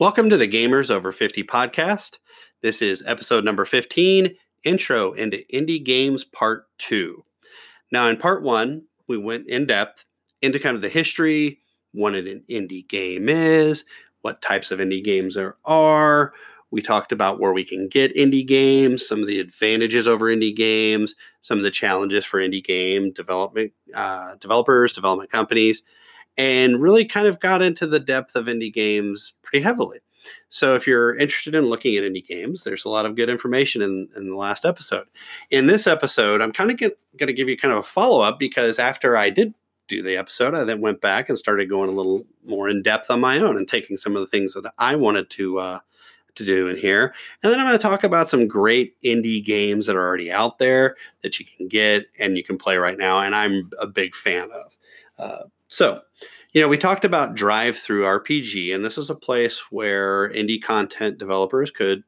Welcome to the Gamers Over 50 podcast. This is episode number 15 Intro into Indie Games Part 2. Now, in Part 1, we went in depth into kind of the history, what an indie game is, what types of indie games there are. We talked about where we can get indie games, some of the advantages over indie games, some of the challenges for indie game development uh, developers, development companies and really kind of got into the depth of indie games pretty heavily. So if you're interested in looking at indie games, there's a lot of good information in, in the last episode. In this episode, I'm kind of going to give you kind of a follow up because after I did do the episode, I then went back and started going a little more in depth on my own and taking some of the things that I wanted to uh, to do in here. And then I'm going to talk about some great indie games that are already out there that you can get and you can play right now, and I'm a big fan of. Uh, so, you know, we talked about DriveThruRPG, and this is a place where indie content developers could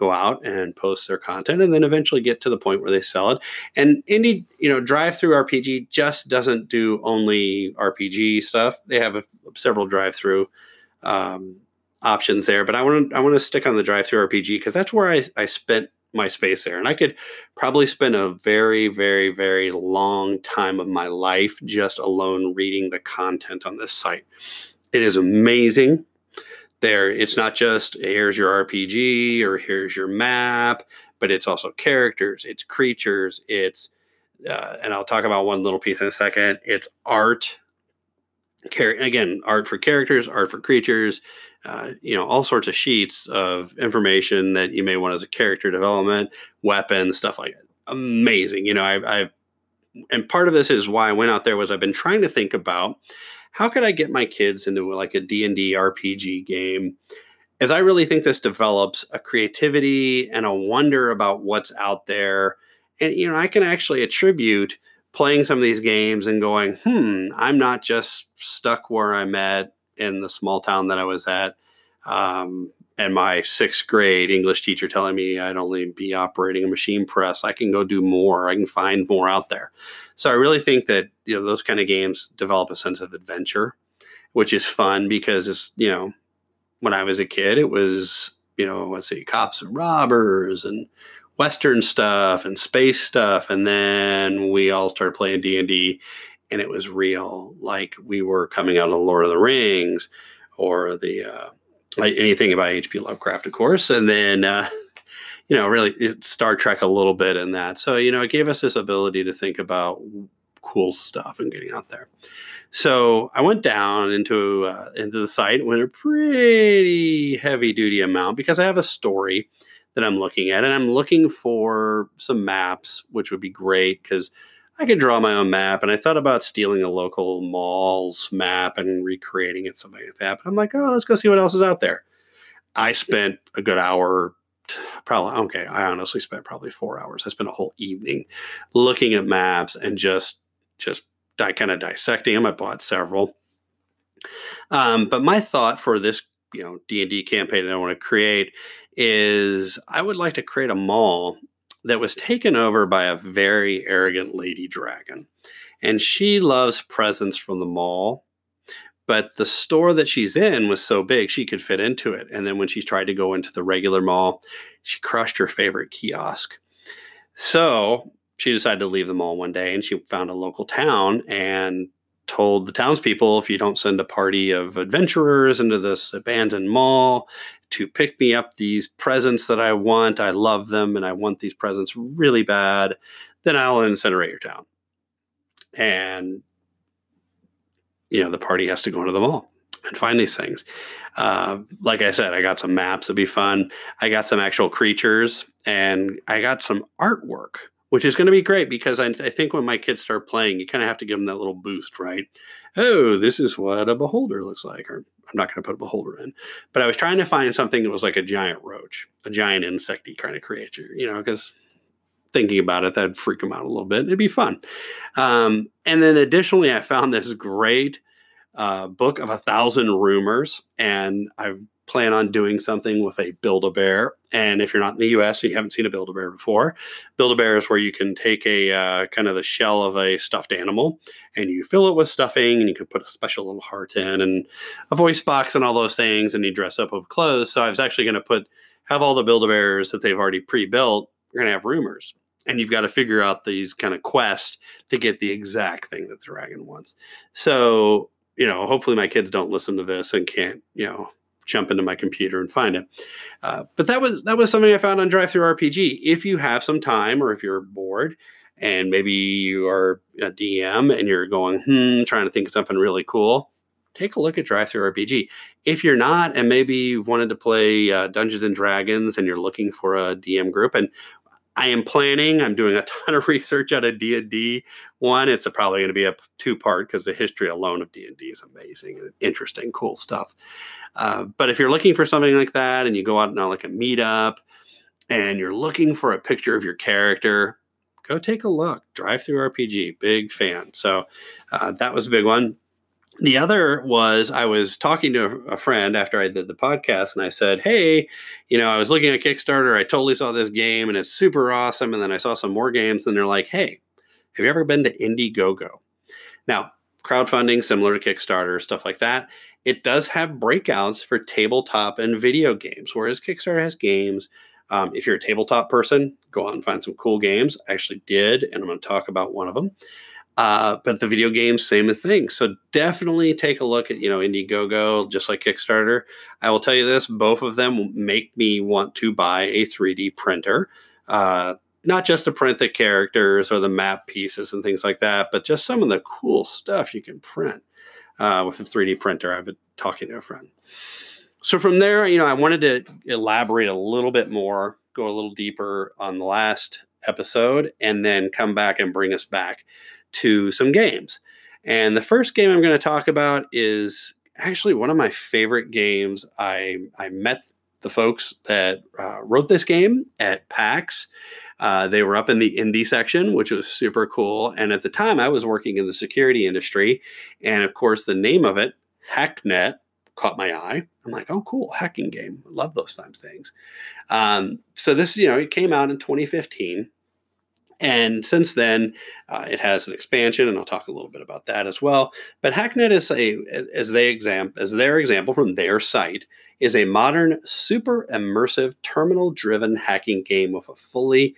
go out and post their content and then eventually get to the point where they sell it. And indie, you know, DriveThruRPG just doesn't do only RPG stuff. They have a, several drive-through um, options there, but I want to I want to stick on the DriveThruRPG because that's where I, I spent my space there. And I could probably spend a very, very, very long time of my life just alone reading the content on this site. It is amazing. There, it's not just here's your RPG or here's your map, but it's also characters, it's creatures, it's, uh, and I'll talk about one little piece in a second. It's art, again, art for characters, art for creatures, uh, you know, all sorts of sheets of information that you may want as a character development, weapons, stuff like that. Amazing. You know, I, I've, and part of this is why I went out there was I've been trying to think about how could I get my kids into like a D&D RPG game as I really think this develops a creativity and a wonder about what's out there. And, you know, I can actually attribute playing some of these games and going, hmm, I'm not just stuck where I'm at in the small town that I was at. Um, and my sixth grade English teacher telling me I'd only be operating a machine press. I can go do more. I can find more out there. So I really think that you know those kind of games develop a sense of adventure, which is fun because it's you know when I was a kid it was you know let's see cops and robbers and western stuff and space stuff and then we all started playing D&D and it was real, like we were coming out of the Lord of the Rings or the uh, anything about H.P. Lovecraft, of course, and then uh, you know really Star Trek a little bit in that. So you know it gave us this ability to think about cool stuff and getting out there. So I went down into uh, into the site went a pretty heavy duty amount because I have a story that I'm looking at, and I'm looking for some maps, which would be great because I could draw my own map. And I thought about stealing a local mall's map and recreating it, something like that. But I'm like, oh, let's go see what else is out there. I spent a good hour, probably, okay, I honestly spent probably four hours. I spent a whole evening looking at maps and just, just di- kind of dissecting them. I bought several. Um, but my thought for this, you know, D&D campaign that I want to create is I would like to create a mall that was taken over by a very arrogant lady dragon. And she loves presents from the mall. But the store that she's in was so big she could fit into it. And then when she tried to go into the regular mall, she crushed her favorite kiosk. So she decided to leave the mall one day and she found a local town and told the townspeople if you don't send a party of adventurers into this abandoned mall to pick me up these presents that I want. I love them and I want these presents really bad. Then I'll incinerate your town. And, you know, the party has to go into the mall and find these things. Uh, like I said, I got some maps that'd be fun. I got some actual creatures and I got some artwork, which is going to be great because I, I think when my kids start playing, you kind of have to give them that little boost, right? Oh, this is what a beholder looks like, or I'm not going to put a beholder in, but I was trying to find something that was like a giant roach, a giant insecty kind of creature, you know, because thinking about it, that'd freak them out a little bit. It'd be fun. Um, and then additionally, I found this great uh, book of a thousand rumors, and I've plan on doing something with a Build a Bear. And if you're not in the US and you haven't seen a Build a Bear before, Build a Bear is where you can take a uh, kind of the shell of a stuffed animal and you fill it with stuffing and you can put a special little heart in and a voice box and all those things and you dress up with clothes. So I was actually going to put have all the Build a Bears that they've already pre built. You're going to have rumors and you've got to figure out these kind of quests to get the exact thing that the dragon wants. So, you know, hopefully my kids don't listen to this and can't, you know, jump into my computer and find it. Uh, but that was that was something I found on DriveThruRPG. If you have some time or if you're bored and maybe you are a DM and you're going, hmm, trying to think of something really cool, take a look at DriveThruRPG. If you're not, and maybe you've wanted to play uh, Dungeons and Dragons and you're looking for a DM group, and I am planning. I'm doing a ton of research out of D and D. One, it's probably going to be a two part because the history alone of D and D is amazing, interesting, cool stuff. Uh, but if you're looking for something like that, and you go out on like a meetup, and you're looking for a picture of your character, go take a look. DriveThruRPG, big fan. So uh, that was a big one. The other was I was talking to a friend after I did the podcast, and I said, Hey, you know, I was looking at Kickstarter. I totally saw this game and it's super awesome. And then I saw some more games, and they're like, Hey, have you ever been to Indiegogo? Now, crowdfunding, similar to Kickstarter, stuff like that, it does have breakouts for tabletop and video games, whereas Kickstarter has games. Um, if you're a tabletop person, go out and find some cool games. I actually did, and I'm going to talk about one of them. Uh, but the video games, same thing. So definitely take a look at you know Indiegogo, just like Kickstarter. I will tell you this: both of them make me want to buy a 3D printer. Uh, not just to print the characters or the map pieces and things like that, but just some of the cool stuff you can print uh, with a 3D printer. I've been talking to a friend. So from there, you know, I wanted to elaborate a little bit more, go a little deeper on the last episode, and then come back and bring us back to some games. And the first game I'm going to talk about is actually one of my favorite games. I I met the folks that uh, wrote this game at PAX. Uh, they were up in the indie section, which was super cool. And at the time, I was working in the security industry, and of course, the name of it, Hacknet, caught my eye. I'm like, oh, cool, hacking game. love those times things. Um, so this, you know, it came out in 2015. And since then, uh, it has an expansion, and I'll talk a little bit about that as well. But Hacknet is a, as they exam, as their example from their site, is a modern, super immersive, terminal-driven hacking game with a fully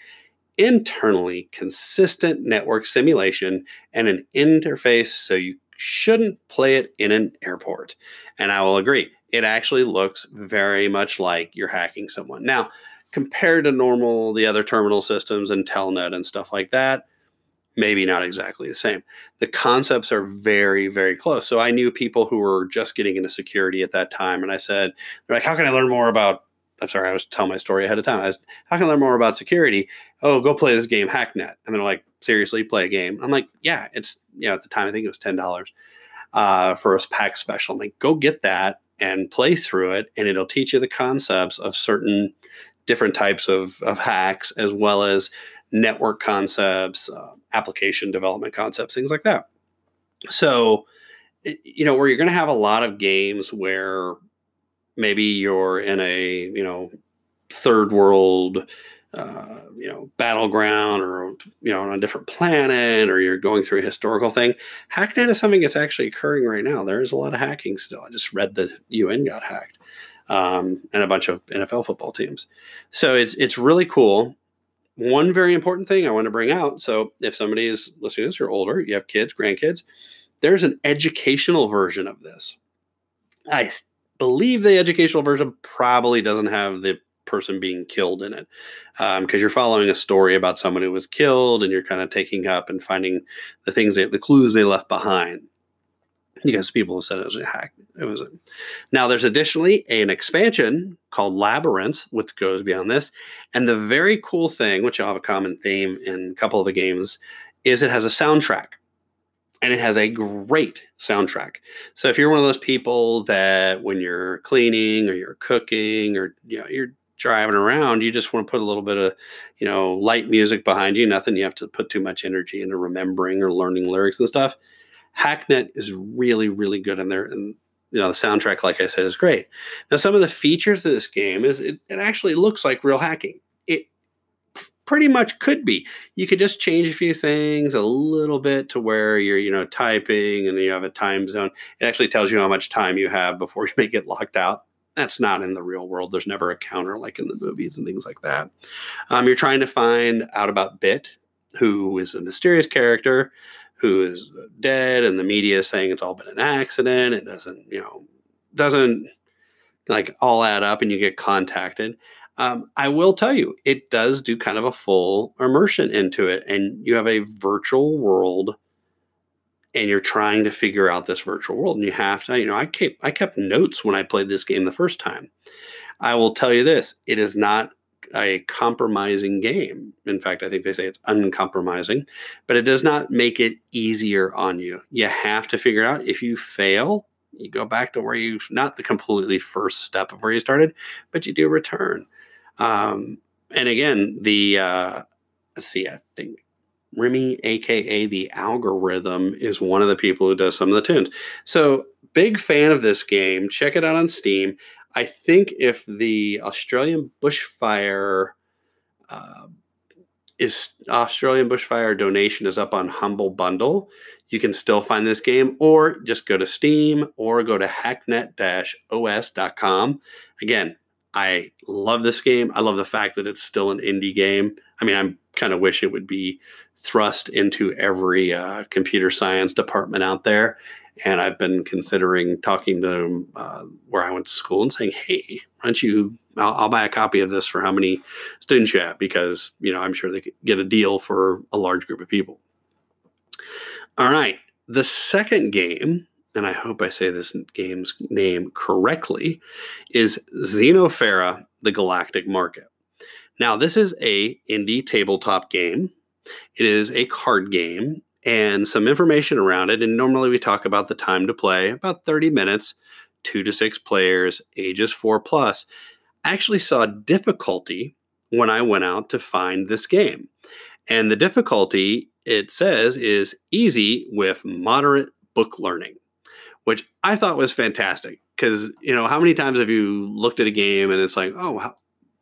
internally consistent network simulation and an interface so you shouldn't play it in an airport. And I will agree, it actually looks very much like you're hacking someone. Now, compared to normal the other terminal systems and telnet and stuff like that maybe not exactly the same. The concepts are very very close. So i knew people who were just getting into security at that time and i said they're like how can i learn more about i'm sorry i was telling my story ahead of time. I was how can i learn more about security? Oh go play this game hacknet. And they're like seriously play a game? I'm like yeah it's you know at the time i think it was $10 uh, for a pack special. I'm like go get that and play through it and it'll teach you the concepts of certain different types of, of hacks as well as network concepts, uh, application development concepts, things like that. So, you know, where you're going to have a lot of games where maybe you're in a, you know, third world, uh, you know, battleground or, you know, on a different planet or you're going through a historical thing. Hacknet is something that's actually occurring right now. There is a lot of hacking still. I just read that UN got hacked um, and a bunch of NFL football teams. So it's it's really cool. One very important thing I want to bring out. So if somebody is listening to this, you're older, you have kids, grandkids, there's an educational version of this. I believe the educational version probably doesn't have the person being killed in it because um, you're following a story about someone who was killed and you're kind of taking up and finding the things that the clues they left behind because people have said it was a hack. It was a, now there's additionally an expansion called Labyrinth, which goes beyond this. And the very cool thing, which will have a common theme in a couple of the games, is it has a soundtrack. And it has a great soundtrack. So if you're one of those people that when you're cleaning or you're cooking or you know you're driving around, you just want to put a little bit of, you know, light music behind you, nothing you have to put too much energy into remembering or learning lyrics and stuff Hacknet is really, really good in there. And you know the soundtrack, like I said, is great. Now, some of the features of this game is it, it actually looks like real hacking. It pretty much could be. You could just change a few things a little bit to where you're, you know, typing and you have a time zone. It actually tells you how much time you have before you may get locked out. That's not in the real world. There's never a counter like in the movies and things like that. Um, you're trying to find out about Bit, who is a mysterious character who is dead, and the media is saying it's all been an accident. It doesn't, you know, doesn't like all add up, and you get contacted. Um, I will tell you, it does do kind of a full immersion into it, and you have a virtual world, and you're trying to figure out this virtual world, and you have to, you know, I kept I kept notes when I played this game the first time. I will tell you this: it is not a compromising game. In fact, I think they say it's uncompromising, but it does not make it easier on you. You have to figure out if you fail, you go back to where you've not the completely first step of where you started, but you do return. Um, and again, the uh, let's see, I think Remi, aka the algorithm, is one of the people who does some of the tunes. So big fan of this game. Check it out on Steam. I think if the Australian bushfire uh, is Australian bushfire donation is up on Humble Bundle, you can still find this game, or just go to Steam or go to hacknet-os.com. Again, I love this game. I love the fact that it's still an indie game. I mean, I kind of wish it would be thrust into every uh, computer science department out there. And I've been considering talking to uh, where I went to school and saying, "Hey, why don't you? I'll, I'll, buy a copy of this for how many students you have because you know I'm sure they could get a deal for a large group of people." All right, the second game and I hope I say this game's name correctly, is Xenofera: The Galactic Market. Now, this is a indie tabletop game. It is a card game and some information around it. And normally we talk about the time to play, about 30 minutes, two to six players, ages four plus. I actually saw difficulty when I went out to find this game. And the difficulty, it says, is easy with moderate book learning which I thought was fantastic because you know how many times have you looked at a game and it's like, oh, how,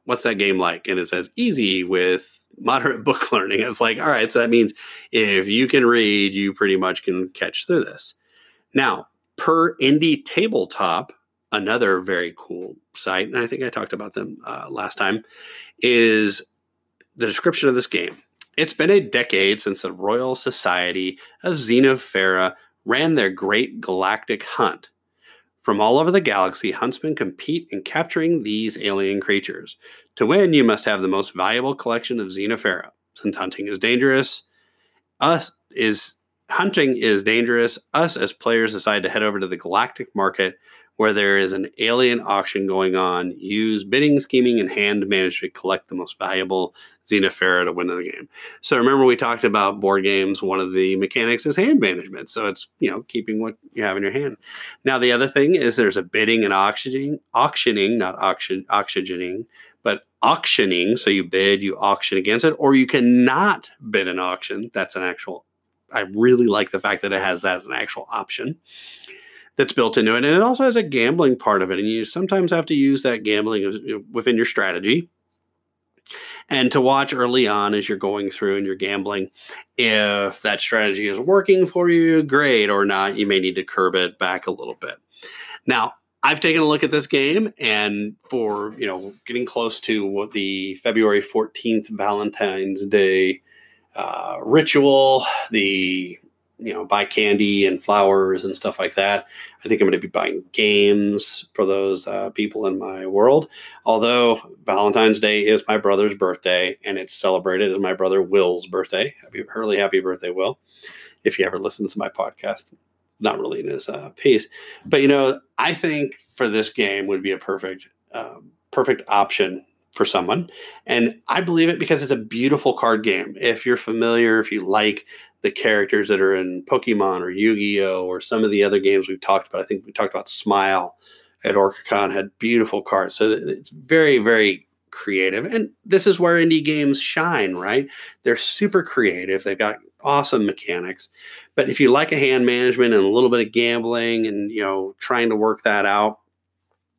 what's that game like? And it says easy with moderate book learning. It's like, all right, so that means if you can read, you pretty much can catch through this. Now, per Indie Tabletop, another very cool site, and I think I talked about them uh, last time, is the description of this game. It's been a decade since the Royal Society of Xenofera ran their great galactic hunt. From all over the galaxy, huntsmen compete in capturing these alien creatures. To win, you must have the most valuable collection of Xenofera. Since hunting is dangerous, us is hunting is dangerous. Us as players decide to head over to the galactic market where there is an alien auction going on. Use bidding, scheming, and hand management to collect the most valuable Xenofera to win the game. So remember we talked about board games. One of the mechanics is hand management. So it's you know keeping what you have in your hand. Now the other thing is there's a bidding and auctioning, auctioning, not auction, oxygening, but auctioning. So you bid, you auction against it, or you cannot bid an auction. That's an actual. I really like the fact that it has that as an actual option that's built into it. And it also has a gambling part of it. And you sometimes have to use that gambling uh, within your strategy and to watch early on as you're going through and you're gambling if that strategy is working for you great. Or not you may need to curb it back a little bit. Now i've taken a look at this game and for you know getting close to what the february 14th valentine's day uh, ritual the you know buy candy and flowers and stuff like that. I think I'm going to be buying games for those uh, people in my world. Although Valentine's Day is my brother's birthday and it's celebrated as my brother Will's birthday. Happy early happy birthday, Will! If you ever listen to my podcast, not really in his uh, piece, but you know I think for this game would be a perfect um, perfect option for someone. And I believe it because it's a beautiful card game. If you're familiar, if you like the characters that are in Pokemon or Yu-Gi-Oh or some of the other games we've talked about. I think we talked about Smile at OrcaCon had beautiful cards. So it's very, very creative. And this is where indie games shine, right? They're super creative. They've got awesome mechanics. But if you like a hand management and a little bit of gambling and you know trying to work that out,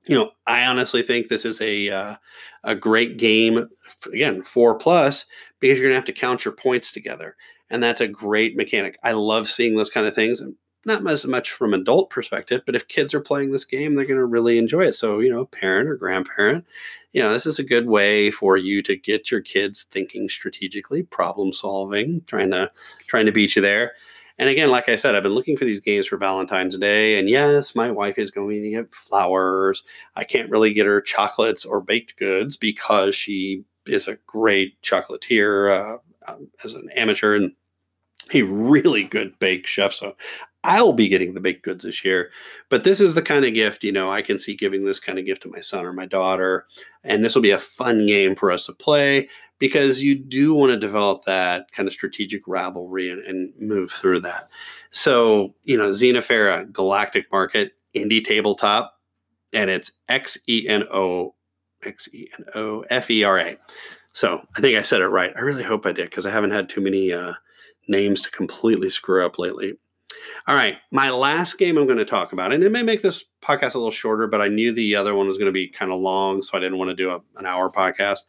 you know, I honestly think this is a uh, a great game. Again, four plus because you're gonna have to count your points together, and that's a great mechanic. I love seeing those kind of things. Not as much from adult perspective, but if kids are playing this game, they're gonna really enjoy it. So you know, parent or grandparent, you know, this is a good way for you to get your kids thinking strategically, problem solving, trying to trying to beat you there. And again, like I said, I've been looking for these games for Valentine's Day. And yes, my wife is going to get flowers. I can't really get her chocolates or baked goods because she is a great chocolatier uh, um, as an amateur and a really good bake chef. So I'll be getting the baked goods this year. But this is the kind of gift, you know, I can see giving this kind of gift to my son or my daughter. And this will be a fun game for us to play because you do want to develop that kind of strategic rivalry and, and move through that. So, you know, Xenofera, Galactic Market, Indie Tabletop, and it's X E N O X E N O F E R A. So I think I said it right. I really hope I did because I haven't had too many uh, names to completely screw up lately. All right, my last game I'm going to talk about, and it may make this podcast a little shorter, but I knew the other one was going to be kind of long, so I didn't want to do a, an hour podcast.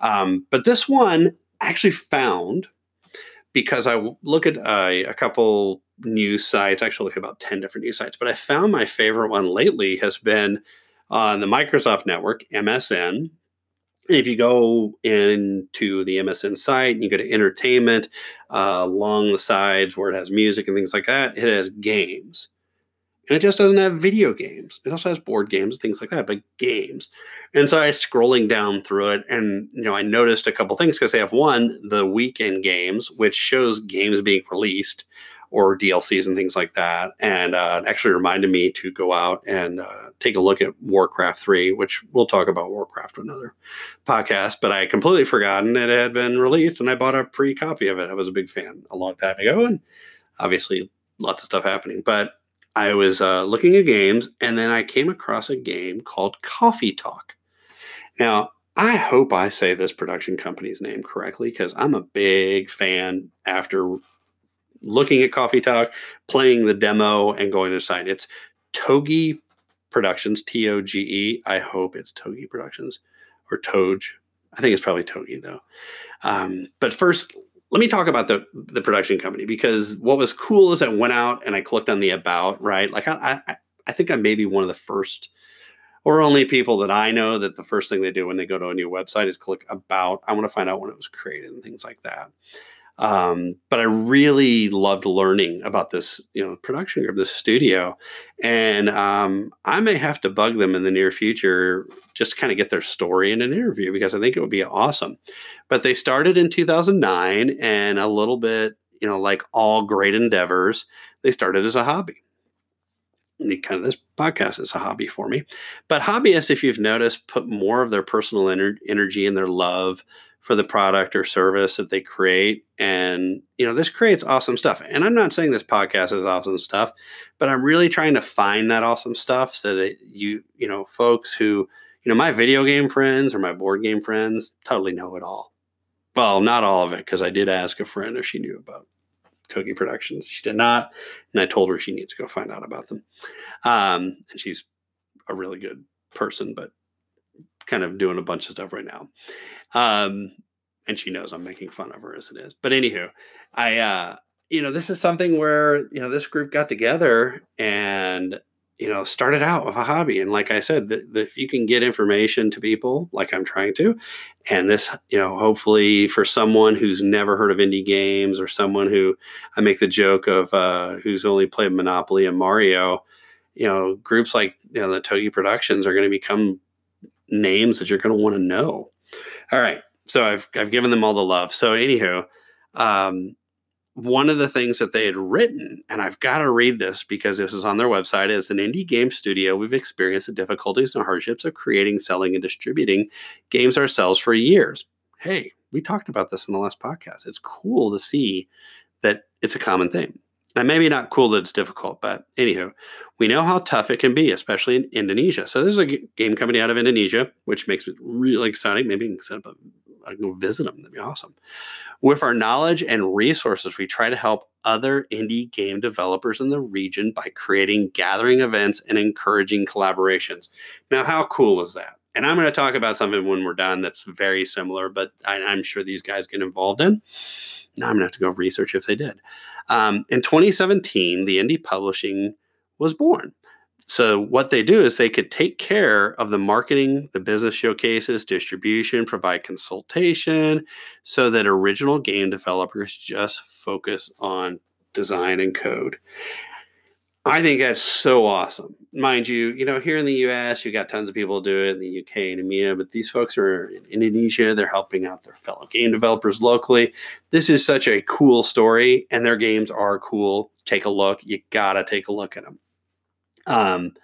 Um, but this one I actually found because I look at uh, a couple news sites, actually look at about 10 different news sites, but I found my favorite one lately has been on the Microsoft network, MSN. If you go into the MSN site and you go to entertainment uh, along the sides where it has music and things like that, it has games. And it just doesn't have video games. It also has board games, and things like that, but games. And so I was scrolling down through it and you know I noticed a couple things because they have one, the weekend games, which shows games being released or DLCs and things like that. And uh, it actually reminded me to go out and uh, take a look at Warcraft 3, which we'll talk about Warcraft another podcast. But I completely forgotten it had been released and I bought a pre copy of it. I was a big fan a long time ago. And obviously, lots of stuff happening. But I was uh, looking at games, and then I came across a game called Coffee Talk. Now, I hope I say this production company's name correctly because I'm a big fan after looking at Coffee Talk, playing the demo, and going to site. It's Togi Productions, T O G E. I hope it's Togi Productions or Toge. I think it's probably Togi though. Um, but first, let me talk about the the production company because what was cool is I went out and I clicked on the about right. Like I I, I think I'm maybe one of the first or only people that I know that the first thing they do when they go to a new website is click about. I want to find out when it was created and things like that. Um, but I really loved learning about this, you know, production group, this studio, and um, I may have to bug them in the near future just kind of get their story in an interview because I think it would be awesome. But they started in 2009, and a little bit, you know, like all great endeavors, they started as a hobby. And kind of this podcast is a hobby for me. But hobbyists, if you've noticed, put more of their personal ener- energy and their love for the product or service that they create. And, you know, this creates awesome stuff. And I'm not saying this podcast is awesome stuff, but I'm really trying to find that awesome stuff so that you, you know, folks who, you know, my video game friends or my board game friends totally know it all. Well, not all of it, because I did ask a friend if she knew about Toge Productions. She did not. And I told her she needs to go find out about them. Um, and she's a really good person, but kind of doing a bunch of stuff right now. Um, and she knows I'm making fun of her as it is. But anywho, I uh, you know, this is something where, you know, this group got together and you know, started out with a hobby. And like I said, if you can get information to people like I'm trying to, and this, you know, hopefully for someone who's never heard of indie games or someone who I make the joke of uh, who's only played Monopoly and Mario, you know, groups like, you know, the Toge Productions are going to become names that you're going to want to know. All right. So I've, I've given them all the love. So, anywho, um, one of the things that they had written, and I've got to read this because this is on their website, is an indie game studio. We've experienced the difficulties and hardships of creating, selling, and distributing games ourselves for years. Hey, we talked about this in the last podcast. It's cool to see that it's a common thing. Now, maybe not cool that it's difficult, but anywho, we know how tough it can be, especially in Indonesia. So there's a game company out of Indonesia, which makes it really exciting. Maybe you can set up a, I can go visit them. That'd be awesome. With our knowledge and resources, we try to help other indie game developers in the region by creating gathering events and encouraging collaborations. Now, how cool is that? And I'm going to talk about something when we're done that's very similar, but I, am sure these guys get involved in. Now I'm going to have to go research if they did. Um, in 2017, the indie publishing was born. So what they do is they could take care of the marketing, the business showcases, distribution, provide consultation so that original game developers just focus on design and code. I think that's so awesome. Mind you, you know, here in the US, you got tons of people do it in the UK and EMEA, but these folks are in Indonesia. They're helping out their fellow game developers locally. This is such a cool story, and their games are cool. Take a look. You gotta take a look at them. Um,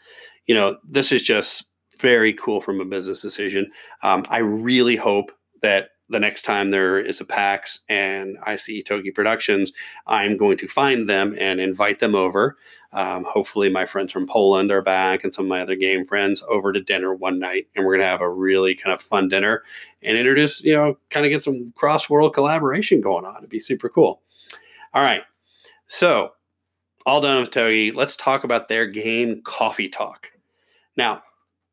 you know, this is just very cool from a business decision. Um, I really hope that the next time there is a PAX and I see Togi Productions, I'm going to find them and invite them over. Um, hopefully, my friends from Poland are back and some of my other game friends over to dinner one night. And we're going to have a really kind of fun dinner and introduce, you know, kind of get some cross world collaboration going on. It'd be super cool. All right. So, all done with Togi. Let's talk about their game Coffee Talk. Now,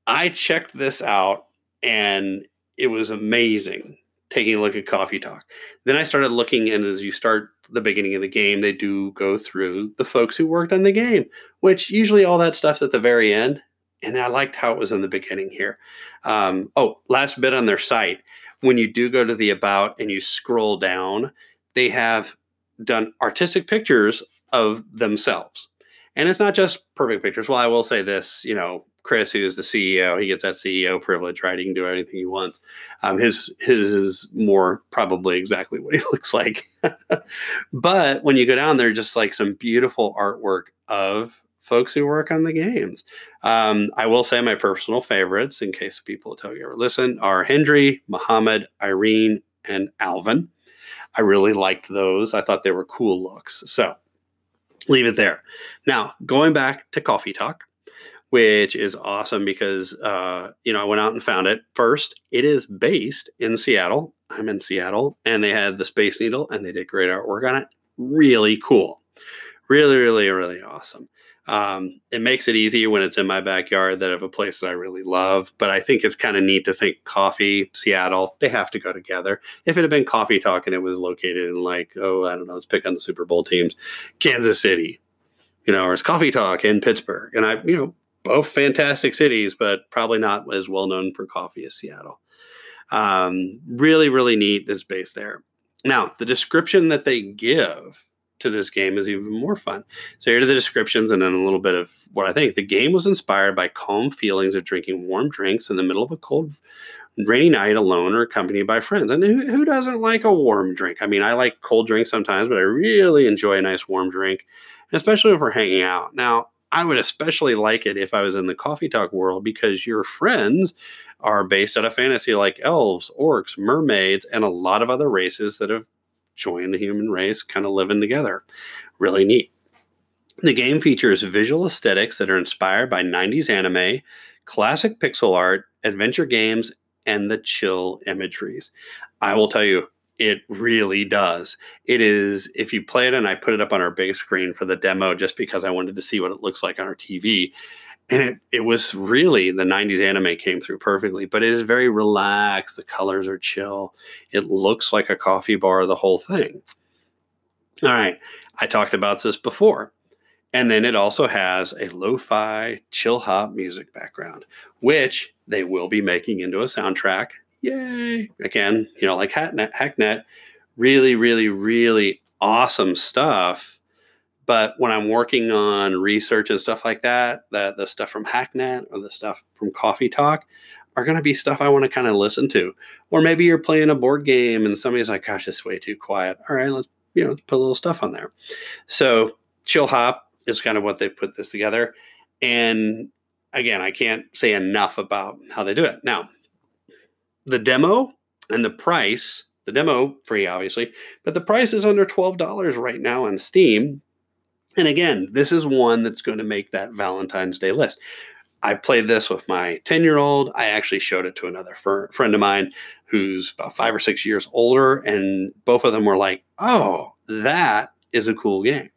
I checked this out and it was amazing taking a look at Coffee Talk. Then I started looking, and as you start the beginning of the game, they do go through the folks who worked on the game, which usually all that stuff's at the very end. And I liked how it was in the beginning here. Um, oh, last bit on their site. When you do go to the About and you scroll down, they have done artistic pictures of themselves. And it's not just perfect pictures. Well, I will say this, you know, Chris, who is the CEO, he gets that CEO privilege, right? He can do anything he wants. Um, his his is more probably exactly what he looks like. but when you go down there, just like some beautiful artwork of folks who work on the games. Um, I will say my personal favorites, in case people tell you ever listen, are Hendry, Muhammad, Irene, and Alvin. I really liked those. I thought they were cool looks. So leave it there. Now, going back to Coffee Talk, which is awesome because, uh, you know, I went out and found it. First, it is based in Seattle. I'm in Seattle, and they had the Space Needle, and they did great artwork on it. Really cool. Really, really, really awesome. Um, it makes it easy when it's in my backyard that I have a place that I really love. But I think it's kind of neat to think coffee, Seattle, they have to go together. If it had been coffee talk and it was located in like, oh, I don't know, let's pick on the Super Bowl teams, Kansas City, you know, or it's coffee talk in Pittsburgh. And I, you know, both fantastic cities, but probably not as well known for coffee as Seattle. Um, really, really neat this base there. Now, the description that they give to this game is even more fun. So here are the descriptions and then a little bit of what I think. The game was inspired by calm feelings of drinking warm drinks in the middle of a cold rainy night alone or accompanied by friends. And who, who doesn't like a warm drink? I mean, I like cold drinks sometimes, but I really enjoy a nice warm drink, especially if we're hanging out. Now, I would especially like it if I was in the coffee talk world because your friends are based out of fantasy like elves, orcs, mermaids, and a lot of other races that have joined the human race kind of living together. Really neat. The game features visual aesthetics that are inspired by 90s anime, classic pixel art, adventure games, and the chill imageries. I will tell you, it really does. It is, if you play it, and I put it up on our big screen for the demo just because I wanted to see what it looks like on our TV. And it, it was really the 90s anime came through perfectly, but it is very relaxed. The colors are chill. It looks like a coffee bar, the whole thing. All right. I talked about this before. And then it also has a lo fi chill hop music background, which they will be making into a soundtrack. Yay. Again, you know, like Hacknet, Hacknet really, really, really awesome stuff but when I'm working on research and stuff like that, that the stuff from Hacknet or the stuff from Coffee Talk are going to be stuff I want to kind of listen to. Or maybe you're playing a board game and somebody's like, "Gosh, it's way too quiet." All right, let's you know put a little stuff on there. So Chill Hop is kind of what they put this together. And again, I can't say enough about how they do it. Now, the demo and the price, the demo free obviously, but the price is under $12 right now on Steam and again, this is one that's going to make that Valentine's Day list. I played this with my 10 year old. I actually showed it to another fr- friend of mine who's about five or six years older. And both of them were like, oh, that is a cool game.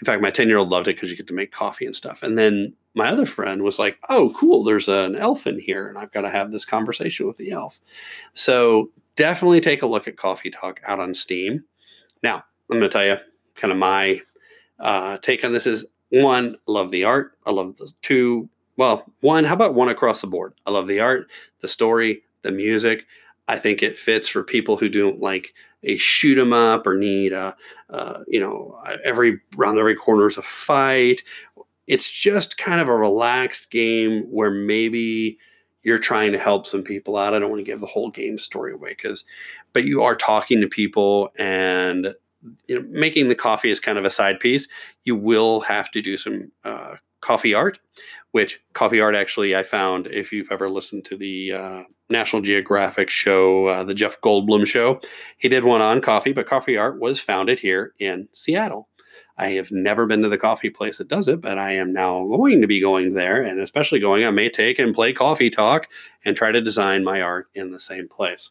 In fact, my 10 year old loved it because you get to make coffee and stuff. And then my other friend was like, oh, cool, there's an elf in here. And I've got to have this conversation with the elf. So definitely take a look at Coffee Talk out on Steam. Now, I'm going to tell you kind of my uh, take on this is one, love the art. I love the two. Well, one, how about one across the board? I love the art, the story, the music. I think it fits for people who don't like a shoot 'em up or need a, uh, you know, every round every corner is a fight. It's just kind of a relaxed game where maybe you're trying to help some people out. I don't want to give the whole game story away because, but you are talking to people and you know, making the coffee is kind of a side piece. You will have to do some uh, coffee art, which coffee art actually I found if you've ever listened to the uh, National Geographic show, uh, the Jeff Goldblum show, he did one on coffee, but coffee art was founded here in Seattle. I have never been to the coffee place that does it, but I am now going to be going there, and especially going, I may take and play coffee talk and try to design my art in the same place.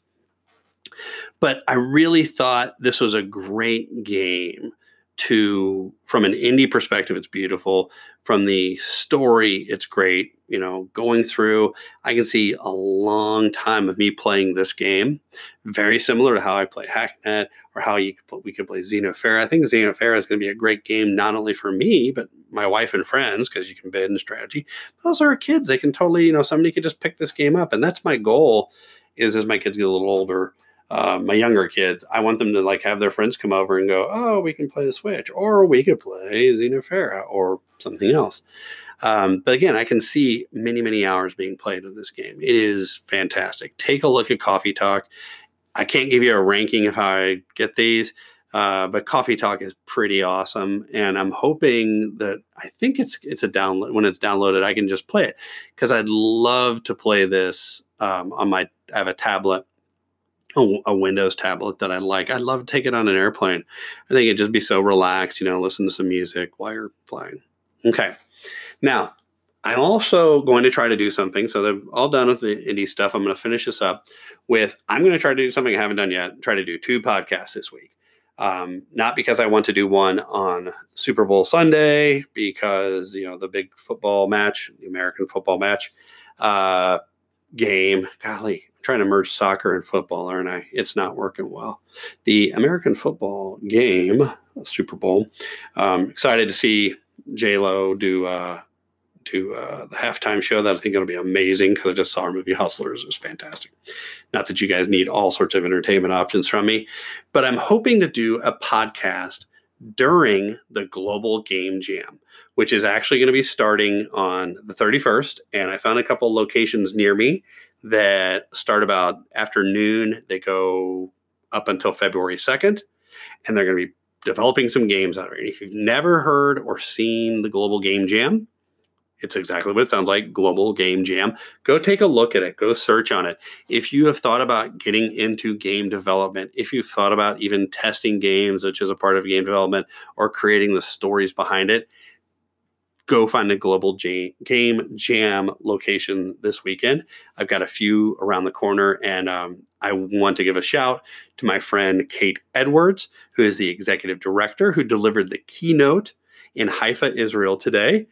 But I really thought this was a great game to from an indie perspective it's beautiful. From the story it's great. You know going through i can see a long time of me playing this game very similar to how i play hacknet or how you could, we could play xenofera i think xenofera is going to be a great game not only for me but my wife and friends because you can bid and strategy but also our kids. They can totally you know somebody could just pick this game up and that's my goal is as my kids get a little older uh, my younger kids, I want them to like have their friends come over and go, oh, we can play the Switch, or we could play Xenofera or something else. Um, but again, I can see many, many hours being played of this game. It is fantastic. Take a look at Coffee Talk. I can't give you a ranking of how I get these, uh, but Coffee Talk is pretty awesome, and I'm hoping that I think it's it's a download. When it's downloaded, I can just play it because I'd love to play this um, on my. I have a tablet a, a, Windows tablet that I like. I'd love to take it on an airplane. I think it'd just be so relaxed, you know, listen to some music while you're flying. Okay. Now, I'm also going to try to do something. So they're all done with the indie stuff. I'm going to finish this up with I'm going to try to do something I haven't done yet. Try to do two podcasts this week. Um, not because I want to do one on Super Bowl Sunday, because you know the big football match, the American football match uh, game. Golly, trying to merge soccer and football, aren't I? It's not working well. The American football game, Super Bowl. Um, excited to see J Lo do uh, do uh, the halftime show. That I think it'll be amazing because I just saw her movie Hustlers. It was fantastic. Not that you guys need all sorts of entertainment options from me, but I'm hoping to do a podcast during the Global Game Jam which is actually going to be starting on the 31st. And I found a couple locations near me that start about afternoon. They go up until February 2nd, and they're going to be developing some games out of it. If you've never heard or seen the Global Game Jam, it's exactly what it sounds like Global Game Jam. Go take a look at it, go search on it. If you have thought about getting into game development, if you've thought about even testing games, which is a part of game development, or creating the stories behind it, go find a global game jam location this weekend. I've got a few around the corner, and um, I want to give a shout to my friend Kate Edwards, who is the executive director who delivered the keynote in Haifa, Israel today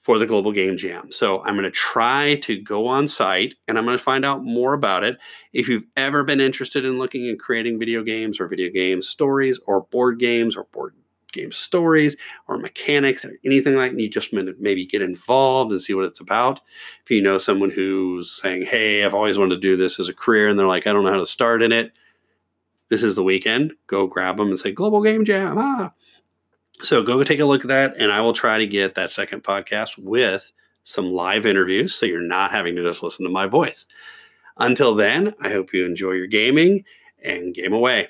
for the Global Game Jam. So I'm going to try to go on site and I'm going to find out more about it. If you've ever been interested in looking at creating video games or video game stories or board games or board game stories or mechanics or anything like that, you just maybe get involved and see what it's about. If you know someone who's saying, Hey, I've always wanted to do this as a career, and they're like, I don't know how to start in it, this is the weekend. Go grab them and say, Global Game Jam. Ah. So go take a look at that, and I will try to get that second podcast with some live interviews so you're not having to just listen to my voice. Until then, I hope you enjoy your gaming and game away.